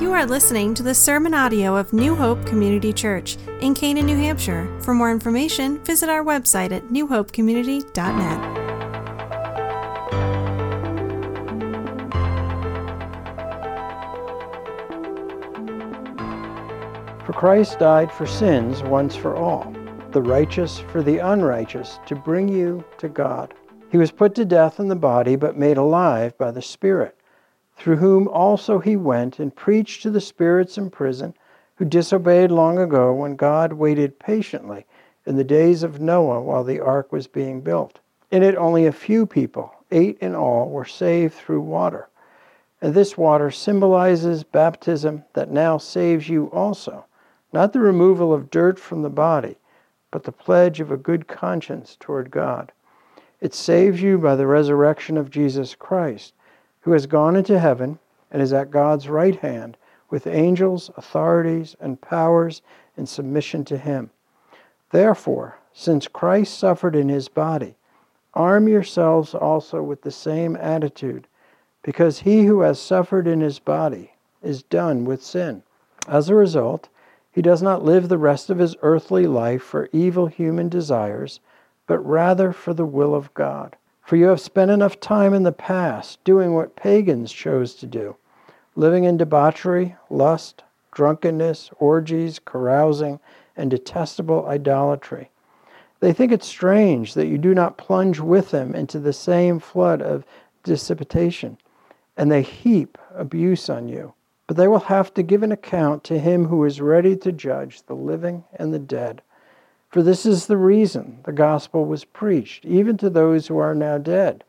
You are listening to the sermon audio of New Hope Community Church in Canaan, New Hampshire. For more information, visit our website at newhopecommunity.net. For Christ died for sins once for all, the righteous for the unrighteous, to bring you to God. He was put to death in the body, but made alive by the Spirit through whom also he went and preached to the spirits in prison who disobeyed long ago when God waited patiently in the days of Noah while the ark was being built. In it, only a few people, eight in all, were saved through water. And this water symbolizes baptism that now saves you also, not the removal of dirt from the body, but the pledge of a good conscience toward God. It saves you by the resurrection of Jesus Christ who has gone into heaven and is at God's right hand with angels, authorities, and powers in submission to him. Therefore, since Christ suffered in his body, arm yourselves also with the same attitude, because he who has suffered in his body is done with sin. As a result, he does not live the rest of his earthly life for evil human desires, but rather for the will of God. For you have spent enough time in the past doing what pagans chose to do, living in debauchery, lust, drunkenness, orgies, carousing, and detestable idolatry. They think it strange that you do not plunge with them into the same flood of dissipation, and they heap abuse on you. But they will have to give an account to him who is ready to judge the living and the dead. For this is the reason the gospel was preached, even to those who are now dead,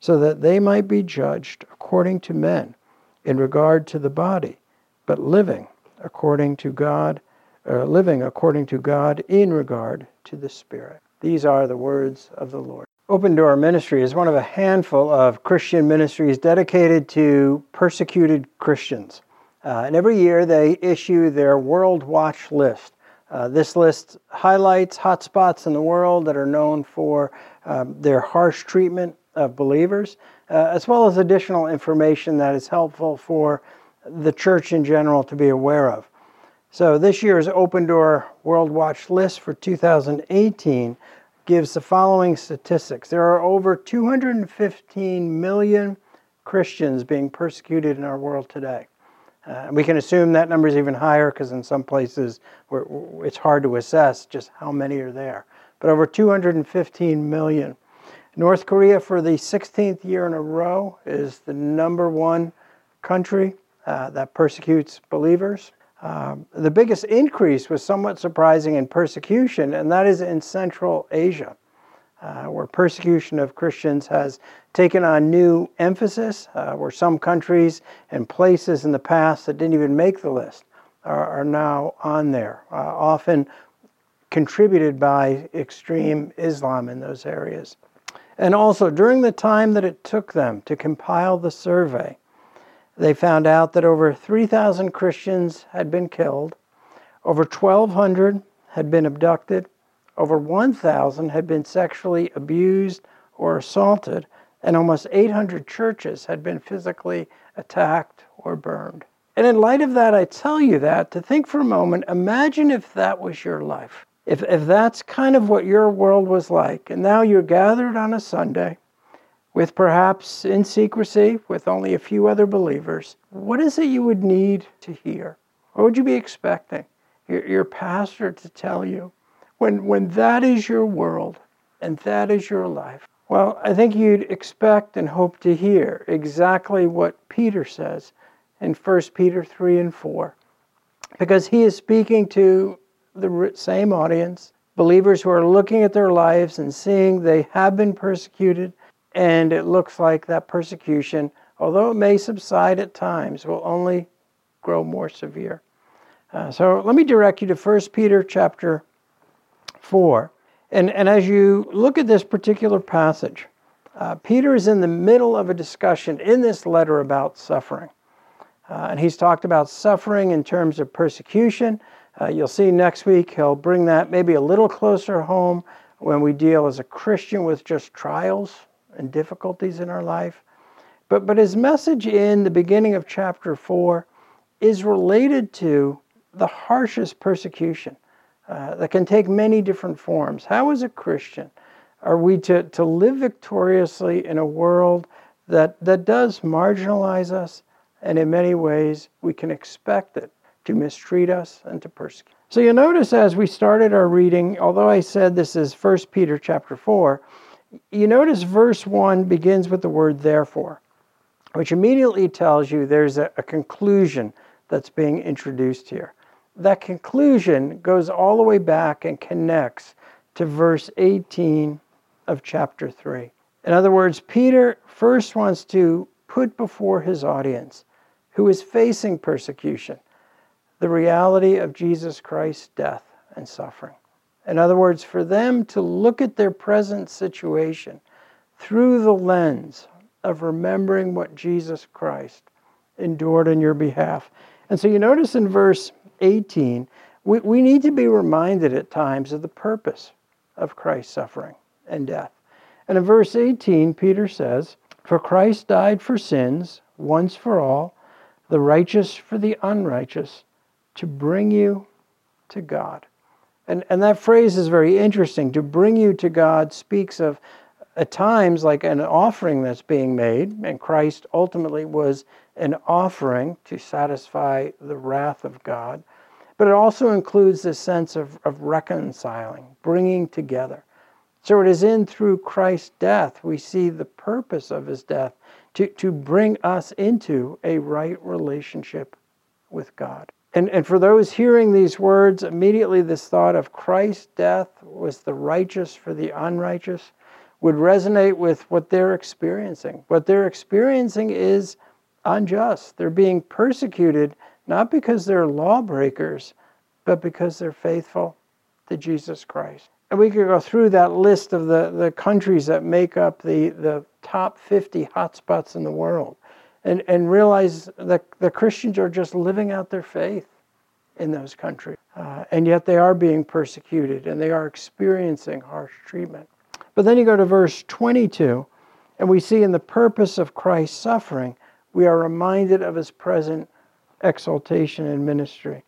so that they might be judged according to men in regard to the body, but living according to God, uh, living according to God in regard to the Spirit. These are the words of the Lord. Open Door Ministry is one of a handful of Christian ministries dedicated to persecuted Christians. Uh, and every year they issue their World Watch list. Uh, this list highlights hotspots in the world that are known for um, their harsh treatment of believers, uh, as well as additional information that is helpful for the church in general to be aware of. So, this year's Open Door World Watch list for 2018 gives the following statistics there are over 215 million Christians being persecuted in our world today. Uh, we can assume that number is even higher because in some places it's hard to assess just how many are there. But over 215 million. North Korea, for the 16th year in a row, is the number one country uh, that persecutes believers. Um, the biggest increase was somewhat surprising in persecution, and that is in Central Asia uh, where persecution of Christians has taken on new emphasis, uh, where some countries and places in the past that didn't even make the list are, are now on there, uh, often contributed by extreme Islam in those areas. And also, during the time that it took them to compile the survey, they found out that over 3,000 Christians had been killed, over 1,200 had been abducted, over 1,000 had been sexually abused or assaulted, and almost 800 churches had been physically attacked or burned. And in light of that, I tell you that to think for a moment imagine if that was your life. If, if that's kind of what your world was like, and now you're gathered on a Sunday with perhaps in secrecy with only a few other believers, what is it you would need to hear? What would you be expecting? Your, your pastor to tell you when, when that is your world and that is your life, well, I think you'd expect and hope to hear exactly what Peter says in 1 Peter 3 and 4. Because he is speaking to the same audience, believers who are looking at their lives and seeing they have been persecuted, and it looks like that persecution, although it may subside at times, will only grow more severe. Uh, so let me direct you to 1 Peter chapter 4. And, and as you look at this particular passage, uh, Peter is in the middle of a discussion in this letter about suffering. Uh, and he's talked about suffering in terms of persecution. Uh, you'll see next week he'll bring that maybe a little closer home when we deal as a Christian with just trials and difficulties in our life. But, but his message in the beginning of chapter 4 is related to the harshest persecution uh, that can take many different forms. How, as a Christian, are we to, to live victoriously in a world that, that does marginalize us, and in many ways we can expect it to mistreat us and to persecute? So you notice as we started our reading, although I said this is 1 Peter chapter 4, you notice verse 1 begins with the word therefore, which immediately tells you there's a, a conclusion that's being introduced here. That conclusion goes all the way back and connects to verse 18 of chapter 3. In other words, Peter first wants to put before his audience, who is facing persecution, the reality of Jesus Christ's death and suffering. In other words, for them to look at their present situation through the lens of remembering what Jesus Christ endured on your behalf. And so you notice in verse 18, we, we need to be reminded at times of the purpose of Christ's suffering and death. And in verse 18, Peter says, For Christ died for sins once for all, the righteous for the unrighteous, to bring you to God. And, and that phrase is very interesting. To bring you to God speaks of, at times, like an offering that's being made, and Christ ultimately was an offering to satisfy the wrath of God. But it also includes this sense of, of reconciling, bringing together. So it is in through Christ's death we see the purpose of his death to, to bring us into a right relationship with God. And, and for those hearing these words, immediately this thought of Christ's death was the righteous for the unrighteous would resonate with what they're experiencing. What they're experiencing is unjust. They're being persecuted not because they're lawbreakers, but because they're faithful to Jesus Christ. And we could go through that list of the, the countries that make up the, the top 50 hotspots in the world and, and realize that the Christians are just living out their faith in those countries. Uh, and yet they are being persecuted and they are experiencing harsh treatment. But then you go to verse 22, and we see in the purpose of Christ's suffering, we are reminded of his present exaltation and ministry.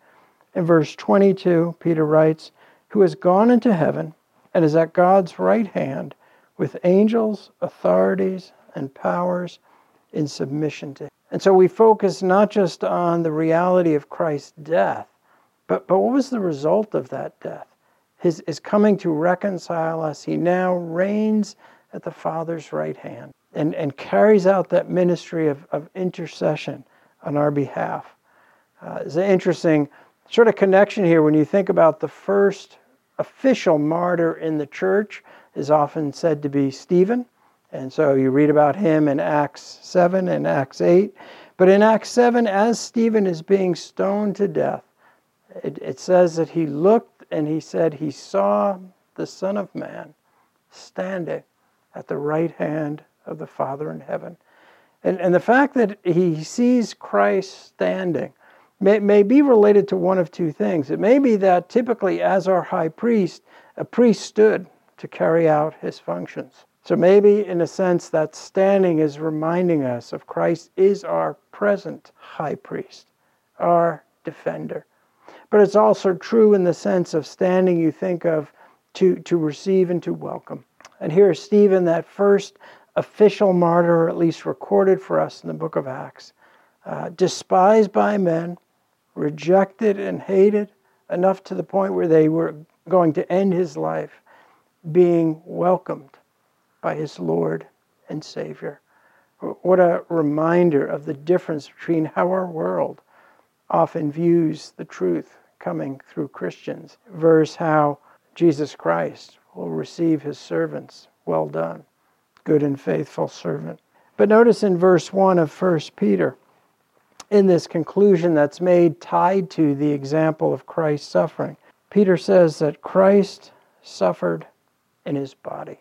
In verse 22, Peter writes, Who has gone into heaven and is at God's right hand with angels, authorities, and powers in submission to him. And so we focus not just on the reality of Christ's death, but, but what was the result of that death? His, his coming to reconcile us. He now reigns at the Father's right hand and, and carries out that ministry of, of intercession on our behalf. Uh, it's an interesting sort of connection here when you think about the first official martyr in the church is often said to be Stephen. And so you read about him in Acts 7 and Acts 8. But in Acts 7, as Stephen is being stoned to death, it, it says that he looked and he said he saw the Son of Man standing at the right hand of the Father in heaven. And, and the fact that he sees Christ standing may, may be related to one of two things. It may be that typically, as our high priest, a priest stood to carry out his functions. So maybe in a sense that standing is reminding us of Christ is our present high priest, our defender. But it's also true in the sense of standing you think of to, to receive and to welcome. And here is Stephen, that first official martyr, at least recorded for us in the book of Acts, uh, despised by men, rejected and hated enough to the point where they were going to end his life, being welcomed by his Lord and Savior. What a reminder of the difference between how our world often views the truth coming through Christians versus how Jesus Christ will receive his servants. Well done, good and faithful servant. But notice in verse 1 of 1 Peter, in this conclusion that's made tied to the example of Christ's suffering, Peter says that Christ suffered in his body.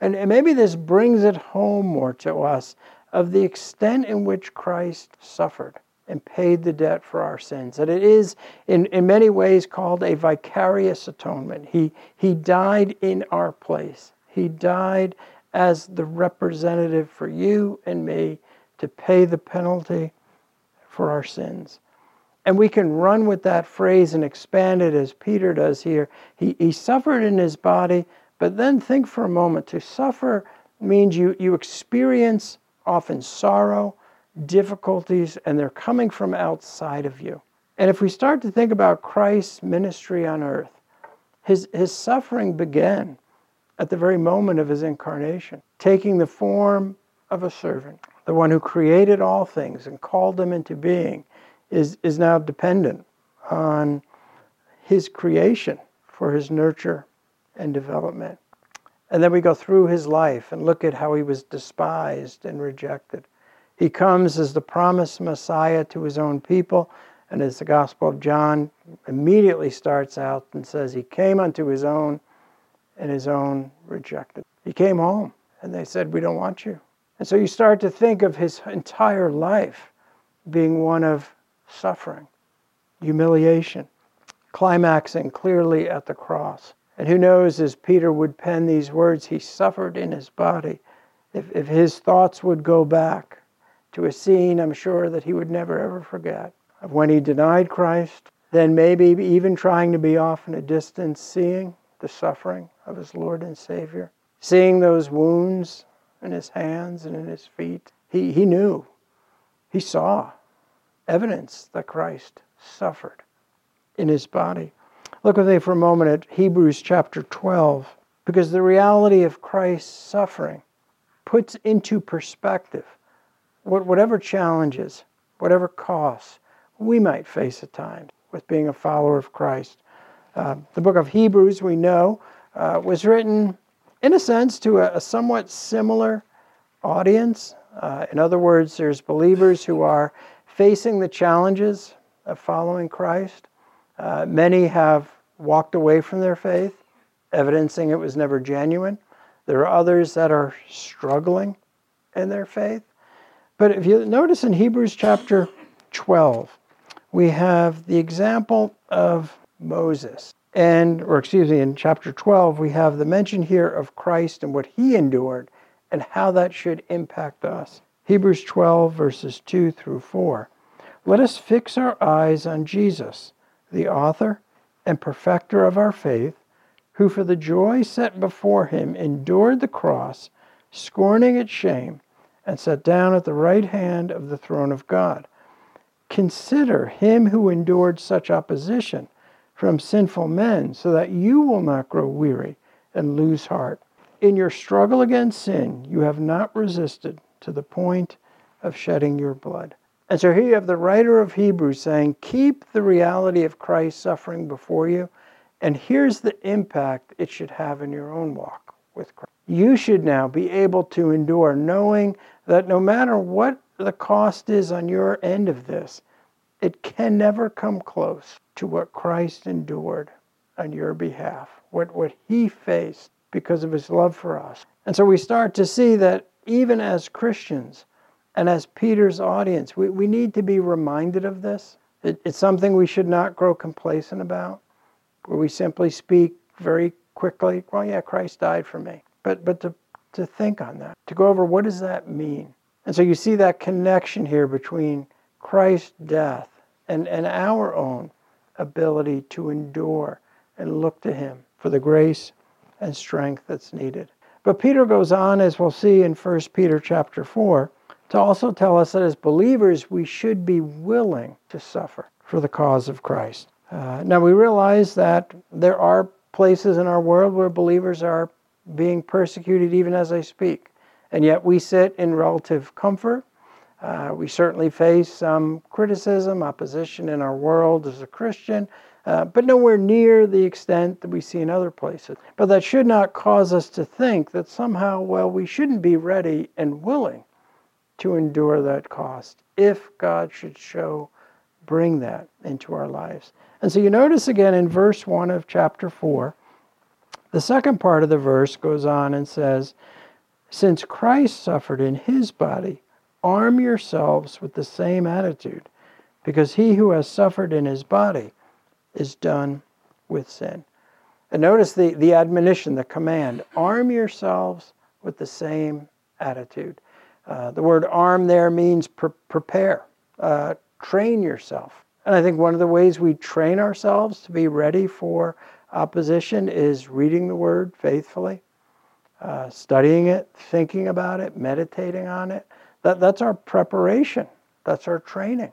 And, maybe this brings it home more to us of the extent in which Christ suffered and paid the debt for our sins. That it is, in, in many ways, called a vicarious atonement. He, he died in our place, He died as the representative for you and me to pay the penalty for our sins. And we can run with that phrase and expand it as Peter does here. He, he suffered in his body, but then think for a moment to suffer means you, you experience often sorrow, difficulties, and they're coming from outside of you. And if we start to think about Christ's ministry on earth, his, his suffering began at the very moment of his incarnation, taking the form of a servant. The one who created all things and called them into being is, is now dependent on his creation for his nurture and development. And then we go through his life and look at how he was despised and rejected. He comes as the promised Messiah to his own people, and as the Gospel of John immediately starts out and says, He came unto his own, and his own rejected. He came home, and they said, We don't want you. And so you start to think of his entire life being one of suffering, humiliation, climaxing clearly at the cross. And who knows, as Peter would pen these words, he suffered in his body. If, if his thoughts would go back to a scene, I'm sure that he would never ever forget of when he denied Christ, then maybe even trying to be off in a distance, seeing the suffering of his Lord and Savior, seeing those wounds in his hands and in his feet. He, he knew, he saw evidence that Christ suffered in his body. Look with me for a moment at Hebrews chapter 12, because the reality of Christ's suffering puts into perspective whatever challenges, whatever costs we might face at times with being a follower of Christ. Uh, the book of Hebrews, we know, uh, was written in a sense to a, a somewhat similar audience. Uh, in other words, there's believers who are facing the challenges of following Christ. Uh, many have walked away from their faith, evidencing it was never genuine. There are others that are struggling in their faith. But if you notice in Hebrews chapter 12, we have the example of Moses. And, or excuse me, in chapter 12, we have the mention here of Christ and what he endured and how that should impact us. Hebrews 12, verses 2 through 4. Let us fix our eyes on Jesus, the author and perfecter of our faith, who for the joy set before him endured the cross, scorning its shame, and sat down at the right hand of the throne of God. Consider him who endured such opposition from sinful men, so that you will not grow weary and lose heart. In your struggle against sin, you have not resisted to the point of shedding your blood. And so here you have the writer of Hebrews saying, Keep the reality of Christ's suffering before you, and here's the impact it should have in your own walk with Christ. You should now be able to endure, knowing that no matter what the cost is on your end of this, it can never come close to what Christ endured on your behalf, what, what he faced because of his love for us. And so we start to see that even as Christians, and as Peter's audience, we, we need to be reminded of this. It, it's something we should not grow complacent about, where we simply speak very quickly, well, yeah, Christ died for me. But, but to, to think on that, to go over what does that mean? And so you see that connection here between Christ's death and, and our own ability to endure and look to Him for the grace and strength that's needed. But Peter goes on, as we'll see in 1 Peter chapter 4, to also tell us that as believers we should be willing to suffer for the cause of Christ. Uh, now we realize that there are places in our world where believers are being persecuted even as I speak, and yet we sit in relative comfort. Uh, we certainly face some criticism, opposition in our world as a Christian, uh, but nowhere near the extent that we see in other places. But that should not cause us to think that somehow, well, we shouldn't be ready and willing to endure that cost if God should show, bring that into our lives. And so you notice again in verse 1 of chapter 4, the second part of the verse goes on and says, Since Christ suffered in his body, arm yourselves with the same attitude, because he who has suffered in his body is done with sin. And notice the, the admonition, the command arm yourselves with the same attitude. Uh, the word arm there means pre- prepare, uh, train yourself. And I think one of the ways we train ourselves to be ready for opposition is reading the Word faithfully, uh, studying it, thinking about it, meditating on it. That, that's our preparation, that's our training.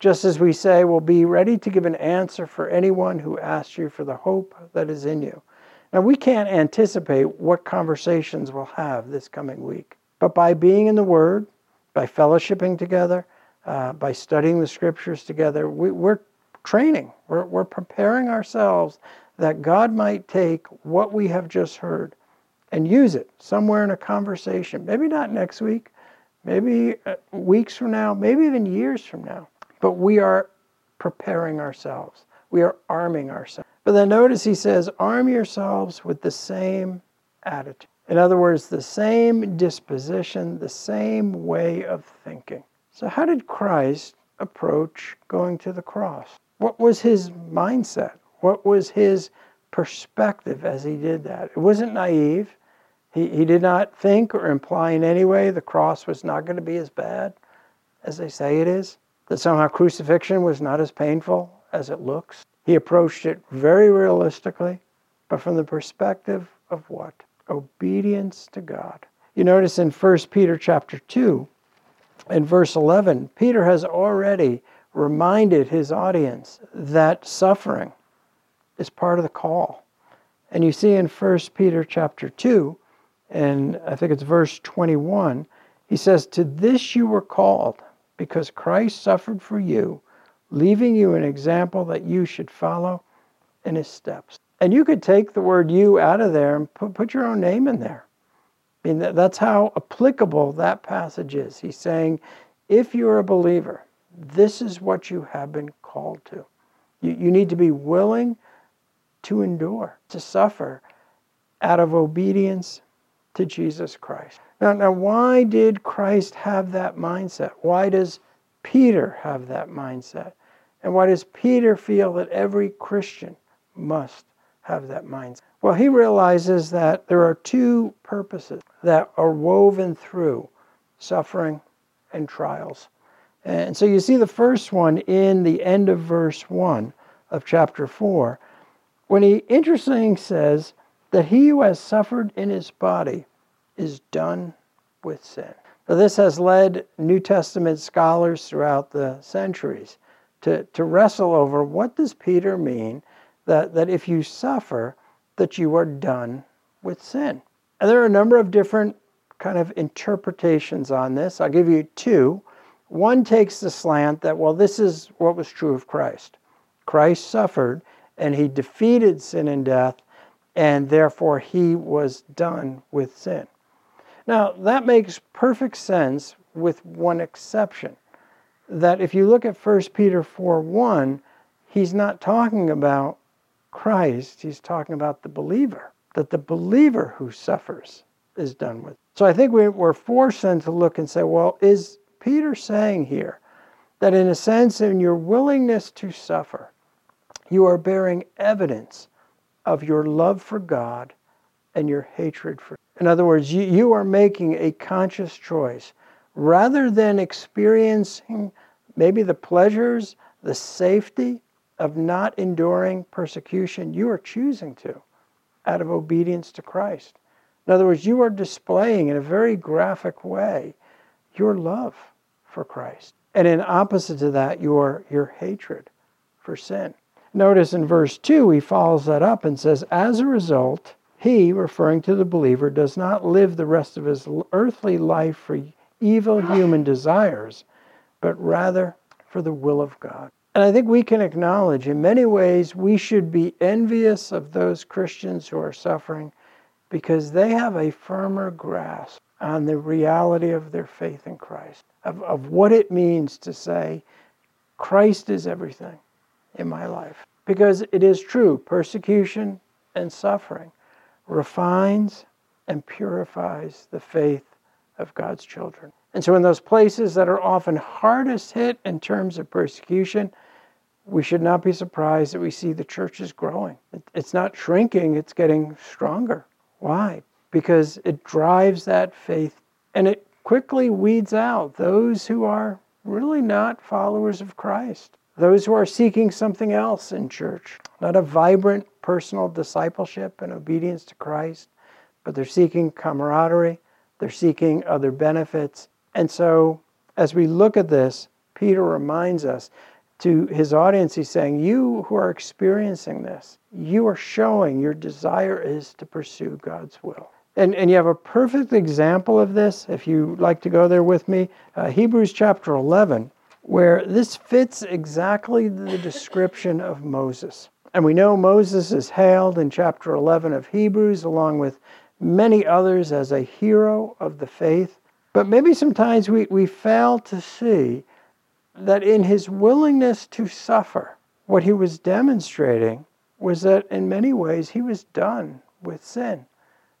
Just as we say, we'll be ready to give an answer for anyone who asks you for the hope that is in you. Now, we can't anticipate what conversations we'll have this coming week, but by being in the Word, by fellowshipping together, uh, by studying the scriptures together, we, are training, we're, we're preparing ourselves that God might take what we have just heard and use it somewhere in a conversation. Maybe not next week, maybe uh, weeks from now, maybe even years from now. But we are preparing ourselves, we are arming ourselves. But then notice he says, arm yourselves with the same attitude. In other words, the same disposition, the same way of thinking. So, how did Christ approach going to the cross? What was his mindset? What was his perspective as he did that? It wasn't naive. He, he did not think or imply in any way the cross was not going to be as bad as they say it is, that somehow crucifixion was not as painful as it looks. He approached it very realistically, but from the perspective of what? Obedience to God. You notice in 1 Peter chapter 2 in verse 11, Peter has already reminded his audience that suffering is part of the call. And you see in 1 Peter chapter 2, and I think it's verse 21, he says, To this you were called, because Christ suffered for you, leaving you an example that you should follow in his steps. And you could take the word you out of there and put, put your own name in there. I mean, that's how applicable that passage is. He's saying, if you're a believer, this is what you have been called to. You, you need to be willing to endure, to suffer out of obedience to Jesus Christ. Now, now, why did Christ have that mindset? Why does Peter have that mindset? And why does Peter feel that every Christian must have that mindset? Well, he realizes that there are two purposes that are woven through suffering and trials. And so you see the first one in the end of verse 1 of chapter 4, when he interestingly says that he who has suffered in his body is done with sin. Now, this has led New Testament scholars throughout the centuries to, to wrestle over what does Peter mean that, that if you suffer, that you are done with sin. And there are a number of different kind of interpretations on this. I'll give you two. One takes the slant that, well, this is what was true of Christ. Christ suffered and he defeated sin and death, and therefore he was done with sin. Now, that makes perfect sense with one exception. That if you look at 1 Peter 4 1, he's not talking about Christ, he's talking about the believer. That the believer who suffers is done with. So I think we're forced then to look and say, well, is Peter saying here that in a sense, in your willingness to suffer, you are bearing evidence of your love for God and your hatred for. In other words, you, you are making a conscious choice rather than experiencing maybe the pleasures, the safety of not enduring persecution. You are choosing to out of obedience to Christ. In other words, you are displaying in a very graphic way your love for Christ. And in opposite to that, your, your hatred for sin. Notice in verse 2, he follows that up and says, As a result, he, referring to the believer, does not live the rest of his earthly life for evil human desires, but rather for the will of God. And I think we can acknowledge in many ways we should be envious of those Christians who are suffering because they have a firmer grasp on the reality of their faith in Christ, of, of what it means to say, Christ is everything in my life. Because it is true, persecution and suffering refines and purifies the faith of God's children. And so, in those places that are often hardest hit in terms of persecution, we should not be surprised that we see the churches growing. It's not shrinking, it's getting stronger. Why? Because it drives that faith and it quickly weeds out those who are really not followers of Christ, those who are seeking something else in church, not a vibrant personal discipleship and obedience to Christ, but they're seeking camaraderie, they're seeking other benefits. And so, as we look at this, Peter reminds us to his audience, he's saying, You who are experiencing this, you are showing your desire is to pursue God's will. And, and you have a perfect example of this, if you like to go there with me, uh, Hebrews chapter 11, where this fits exactly the description of Moses. And we know Moses is hailed in chapter 11 of Hebrews, along with many others, as a hero of the faith. But maybe sometimes we, we fail to see that in his willingness to suffer, what he was demonstrating was that in many ways he was done with sin.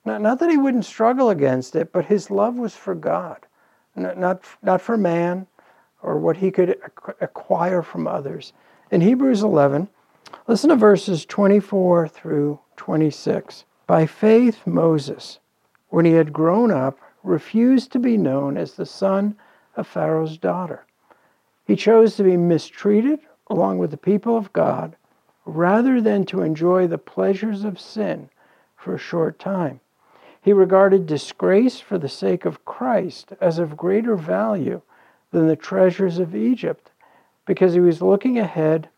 Not, not that he wouldn't struggle against it, but his love was for God, not, not, not for man or what he could acquire from others. In Hebrews 11, listen to verses 24 through 26. By faith, Moses, when he had grown up, refused to be known as the son of Pharaoh's daughter he chose to be mistreated along with the people of God rather than to enjoy the pleasures of sin for a short time. He regarded disgrace for the sake of Christ as of greater value than the treasures of Egypt because he was looking ahead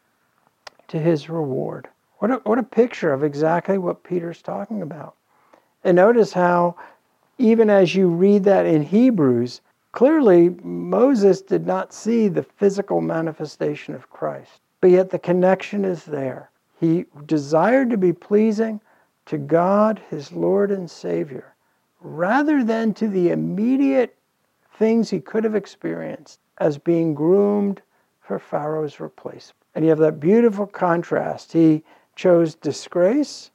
to his reward. What a, what a picture of exactly what Peter's talking about. And notice how, even as you read that in Hebrews, Clearly, Moses did not see the physical manifestation of Christ, but yet the connection is there. He desired to be pleasing to God, his Lord and Savior, rather than to the immediate things he could have experienced as being groomed for Pharaoh's replacement. And you have that beautiful contrast. He chose disgrace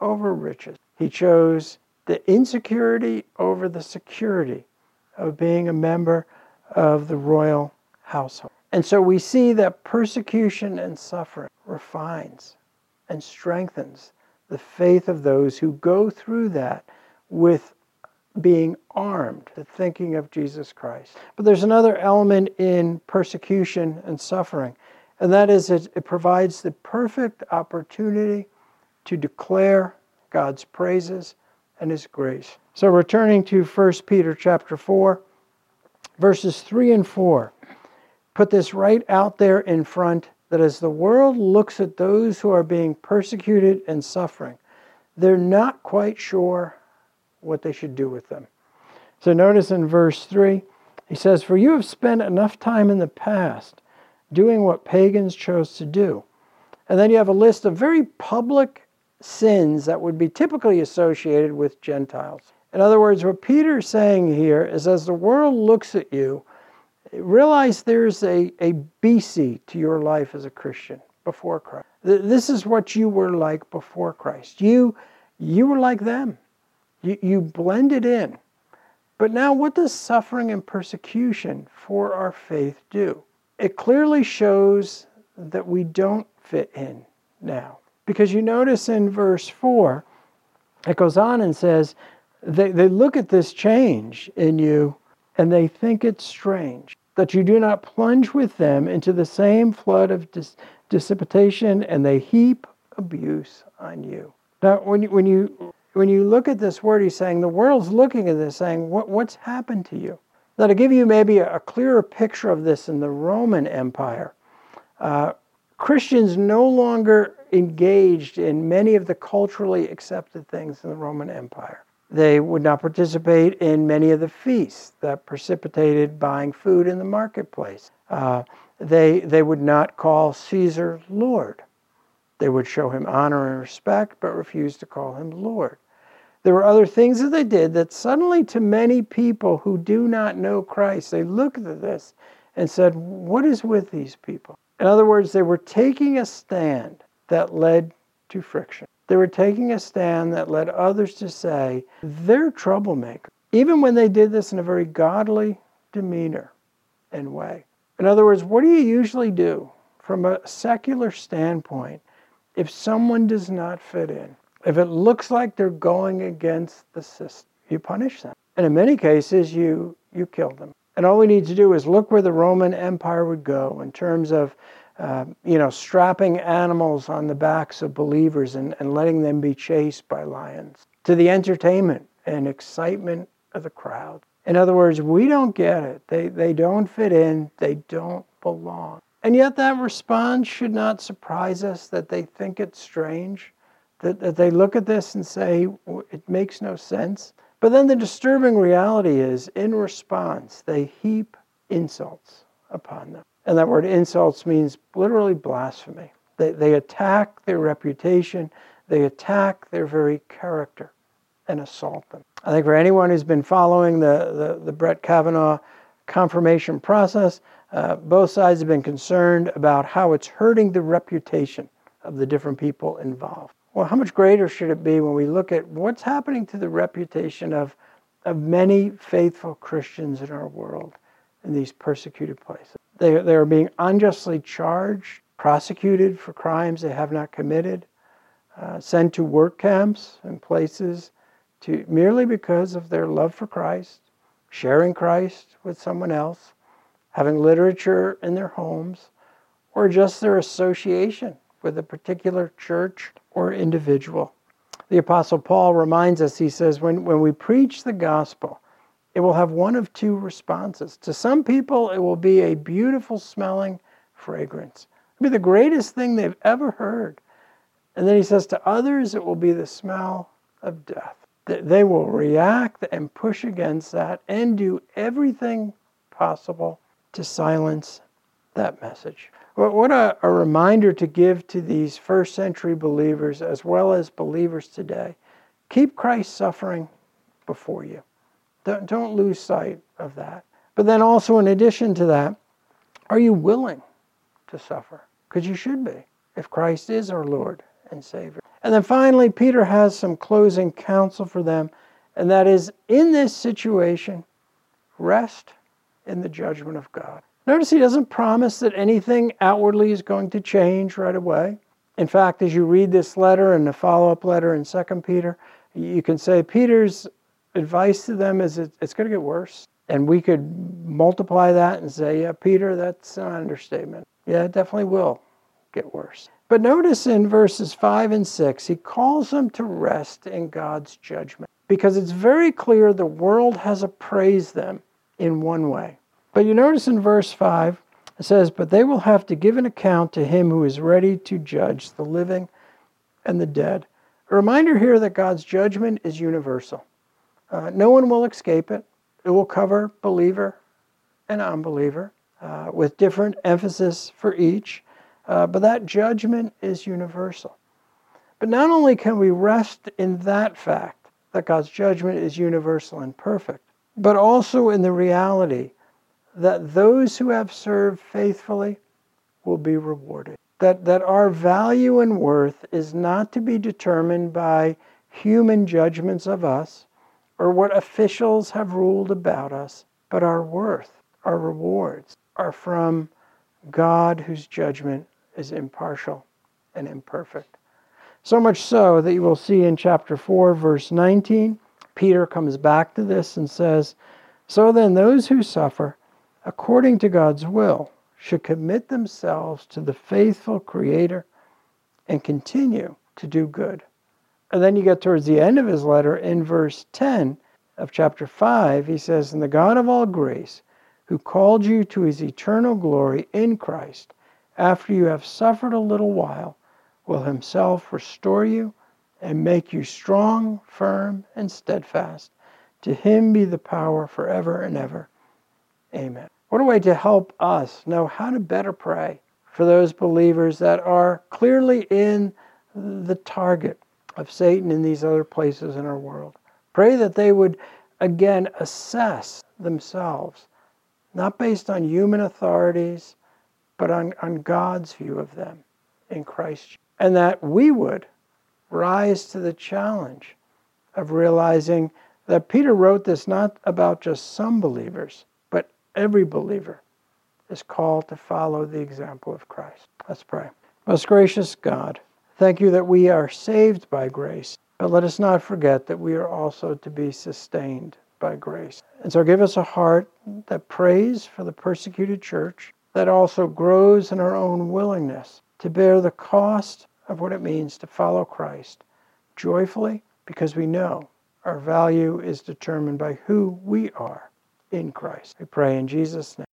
over riches, he chose the insecurity over the security of being a member of the royal household. And so we see that persecution and suffering refines and strengthens the faith of those who go through that with being armed the thinking of Jesus Christ. But there's another element in persecution and suffering, and that is it, it provides the perfect opportunity to declare God's praises and his grace. So returning to 1 Peter chapter 4, verses 3 and 4. Put this right out there in front that as the world looks at those who are being persecuted and suffering, they're not quite sure what they should do with them. So notice in verse 3, he says, For you have spent enough time in the past doing what pagans chose to do. And then you have a list of very public sins that would be typically associated with Gentiles. In other words, what Peter's saying here is as the world looks at you, realize there's a, a BC to your life as a Christian before Christ. This is what you were like before Christ. You, you were like them. You, you blend it in. But now, what does suffering and persecution for our faith do? It clearly shows that we don't fit in now. Because you notice in verse 4, it goes on and says, they, they look at this change in you and they think it's strange that you do not plunge with them into the same flood of dis- dissipation and they heap abuse on you. Now, when you, when you when you look at this word, he's saying the world's looking at this, saying, what, What's happened to you? Now, to give you maybe a, a clearer picture of this in the Roman Empire, uh, Christians no longer engaged in many of the culturally accepted things in the Roman Empire. They would not participate in many of the feasts that precipitated buying food in the marketplace. Uh, they, they would not call Caesar Lord. They would show him honor and respect, but refuse to call him Lord. There were other things that they did that suddenly, to many people who do not know Christ, they looked at this and said, What is with these people? In other words, they were taking a stand that led to friction. They were taking a stand that led others to say, they're troublemakers, even when they did this in a very godly demeanor and way. In other words, what do you usually do from a secular standpoint if someone does not fit in? If it looks like they're going against the system, you punish them. And in many cases, you, you kill them. And all we need to do is look where the Roman Empire would go in terms of uh, you know, strapping animals on the backs of believers and, and letting them be chased by lions, to the entertainment and excitement of the crowd. In other words, we don't get it. They, they don't fit in, they don't belong. And yet, that response should not surprise us that they think it's strange, that, that they look at this and say, it makes no sense. But then the disturbing reality is, in response, they heap insults upon them. And that word insults means literally blasphemy. They, they attack their reputation, they attack their very character and assault them. I think for anyone who's been following the, the, the Brett Kavanaugh confirmation process, uh, both sides have been concerned about how it's hurting the reputation of the different people involved. Well, how much greater should it be when we look at what's happening to the reputation of, of many faithful Christians in our world in these persecuted places? They, they are being unjustly charged, prosecuted for crimes they have not committed, uh, sent to work camps and places to, merely because of their love for Christ, sharing Christ with someone else, having literature in their homes, or just their association with a particular church or individual. The Apostle Paul reminds us, he says, when, when we preach the gospel, it will have one of two responses. To some people, it will be a beautiful smelling fragrance. It'll be the greatest thing they've ever heard. And then he says, to others, it will be the smell of death. They will react and push against that and do everything possible to silence that message. But what a, a reminder to give to these first century believers as well as believers today. Keep Christ's suffering before you. Don't, don't lose sight of that. But then also, in addition to that, are you willing to suffer? Because you should be, if Christ is our Lord and Savior. And then finally, Peter has some closing counsel for them, and that is in this situation, rest in the judgment of God. Notice he doesn't promise that anything outwardly is going to change right away. In fact, as you read this letter and the follow up letter in 2 Peter, you can say Peter's advice to them is it's going to get worse. And we could multiply that and say, yeah, Peter, that's an understatement. Yeah, it definitely will get worse. But notice in verses 5 and 6, he calls them to rest in God's judgment because it's very clear the world has appraised them in one way. But you notice in verse 5, it says, But they will have to give an account to him who is ready to judge the living and the dead. A reminder here that God's judgment is universal. Uh, no one will escape it. It will cover believer and unbeliever uh, with different emphasis for each. Uh, but that judgment is universal. But not only can we rest in that fact, that God's judgment is universal and perfect, but also in the reality that those who have served faithfully will be rewarded. That, that our value and worth is not to be determined by human judgments of us or what officials have ruled about us, but our worth, our rewards are from God whose judgment is impartial and imperfect. So much so that you will see in chapter 4, verse 19, Peter comes back to this and says, So then, those who suffer according to God's will should commit themselves to the faithful Creator and continue to do good. And then you get towards the end of his letter in verse 10 of chapter 5, he says, And the God of all grace, who called you to his eternal glory in Christ, after you have suffered a little while, will himself restore you and make you strong, firm, and steadfast. To him be the power forever and ever. Amen. What a way to help us know how to better pray for those believers that are clearly in the target of Satan in these other places in our world. Pray that they would again assess themselves, not based on human authorities, but on, on God's view of them in Christ. And that we would rise to the challenge of realizing that Peter wrote this not about just some believers, every believer is called to follow the example of Christ. Let's pray. Most gracious God, thank you that we are saved by grace, but let us not forget that we are also to be sustained by grace. And so give us a heart that prays for the persecuted church, that also grows in our own willingness to bear the cost of what it means to follow Christ joyfully because we know our value is determined by who we are in Christ. We pray in Jesus' name.